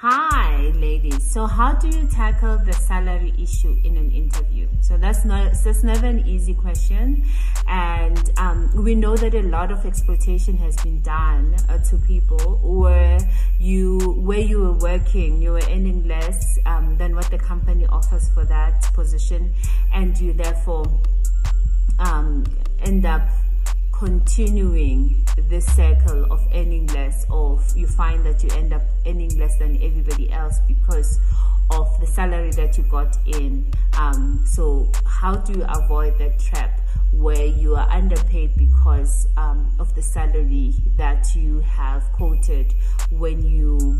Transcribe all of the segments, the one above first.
Hi, ladies. So, how do you tackle the salary issue in an interview? So that's not that's never an easy question, and um, we know that a lot of exploitation has been done uh, to people where you where you were working, you were earning less um, than what the company offers for that position, and you therefore um, end up continuing this cycle of earning less or you find that you end up earning less than everybody else because of the salary that you got in. Um, so how do you avoid that trap where you are underpaid because um, of the salary that you have quoted when you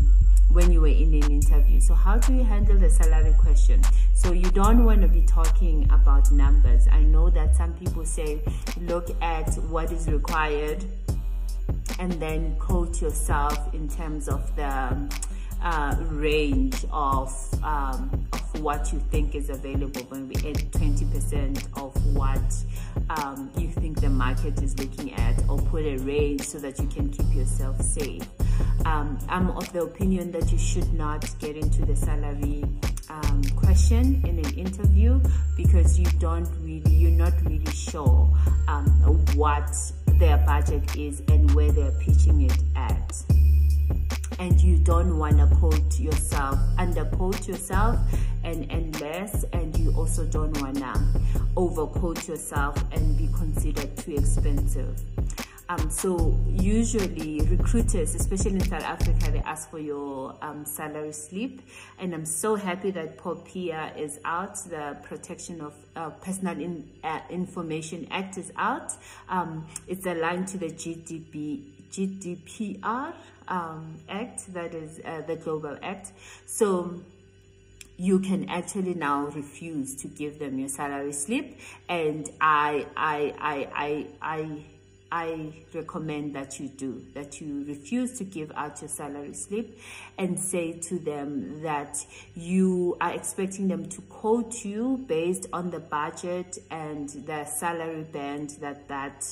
when you were in an interview. So how do you handle the salary question? So you don't want to be talking about numbers. I know that some people say, look at what is required and then quote yourself in terms of the uh, range of, um, of what you think is available when we add 20% of what um, you think the market is looking at or put a range so that you can keep yourself safe. Um, I'm of the opinion that you should not get into the salary um, question in an interview because you don't really, you're not really sure um, what their budget is and where they're pitching it at. And you don't want to quote yourself underquote yourself and and less and you also don't want to overquote yourself and be considered too expensive um, so usually recruiters, especially in South Africa, they ask for your um, salary slip. And I'm so happy that POPIA is out. The Protection of uh, Personal in, uh, Information Act is out. Um, it's aligned to the GDP, GDPR um, Act, that is uh, the Global Act. So you can actually now refuse to give them your salary slip. And I, I, I, I, I I recommend that you do, that you refuse to give out your salary slip and say to them that you are expecting them to quote you based on the budget and the salary band that that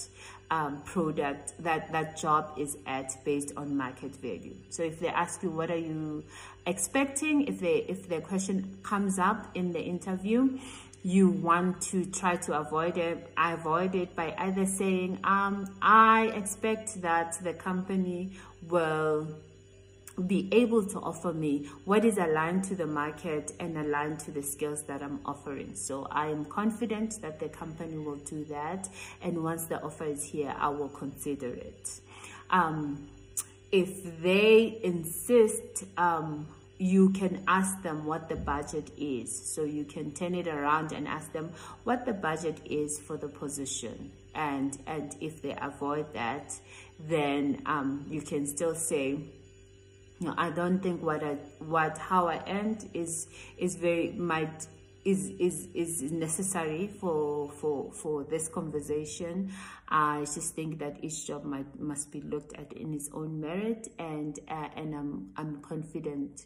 um, product, that that job is at based on market value. So if they ask you what are you expecting, if they if the question comes up in the interview, you want to try to avoid it I avoid it by either saying um i expect that the company will be able to offer me what is aligned to the market and aligned to the skills that I'm offering. So I am confident that the company will do that. And once the offer is here, I will consider it. Um, if they insist um, you can ask them what the budget is. So you can turn it around and ask them what the budget is for the position. And, and if they avoid that, then um, you can still say, you know, I don't think what I, what how I end is is very might is is is necessary for for for this conversation. I just think that each job might must be looked at in its own merit and uh, and i'm i'm confident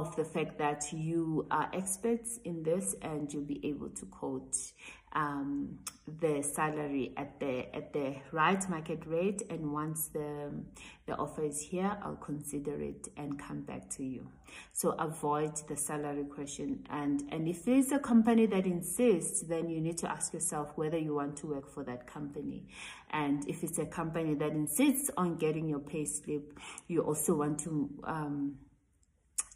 of the fact that you are experts in this and you'll be able to quote um, the salary at the at the right market rate. And once the the offer is here I'll consider it and come back to you. So avoid the salary question. And and if there's a company that insists then you need to ask yourself whether you want to work for that company. And if it's a company that insists on getting your pay slip you also want to um,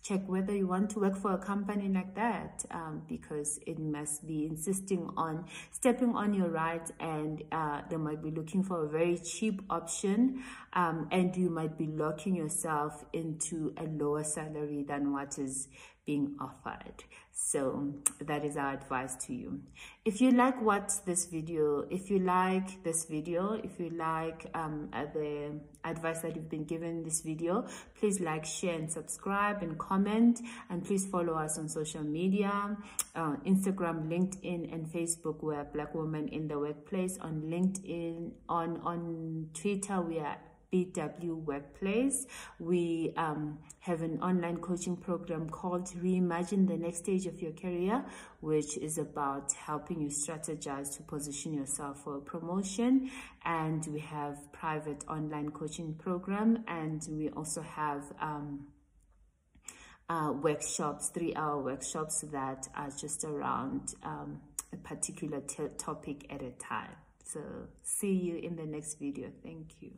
check whether you want to work for a company like that um, because it must be insisting on stepping on your rights and uh, they might be looking for a very cheap option um, and you might be locking yourself into a lower salary than what is being offered. So that is our advice to you. If you like what this video if you like this video if you like um, the advice that you've been given in this video please like share and subscribe and comment. And please follow us on social media uh, instagram linkedin and facebook. We're black women in the workplace on linkedin on on twitter we are BW Workplace. We um, have an online coaching program called Reimagine the Next Stage of Your Career, which is about helping you strategize to position yourself for promotion. And we have private online coaching program, and we also have um, uh, workshops, three hour workshops that are just around um, a particular topic at a time. So see you in the next video. Thank you.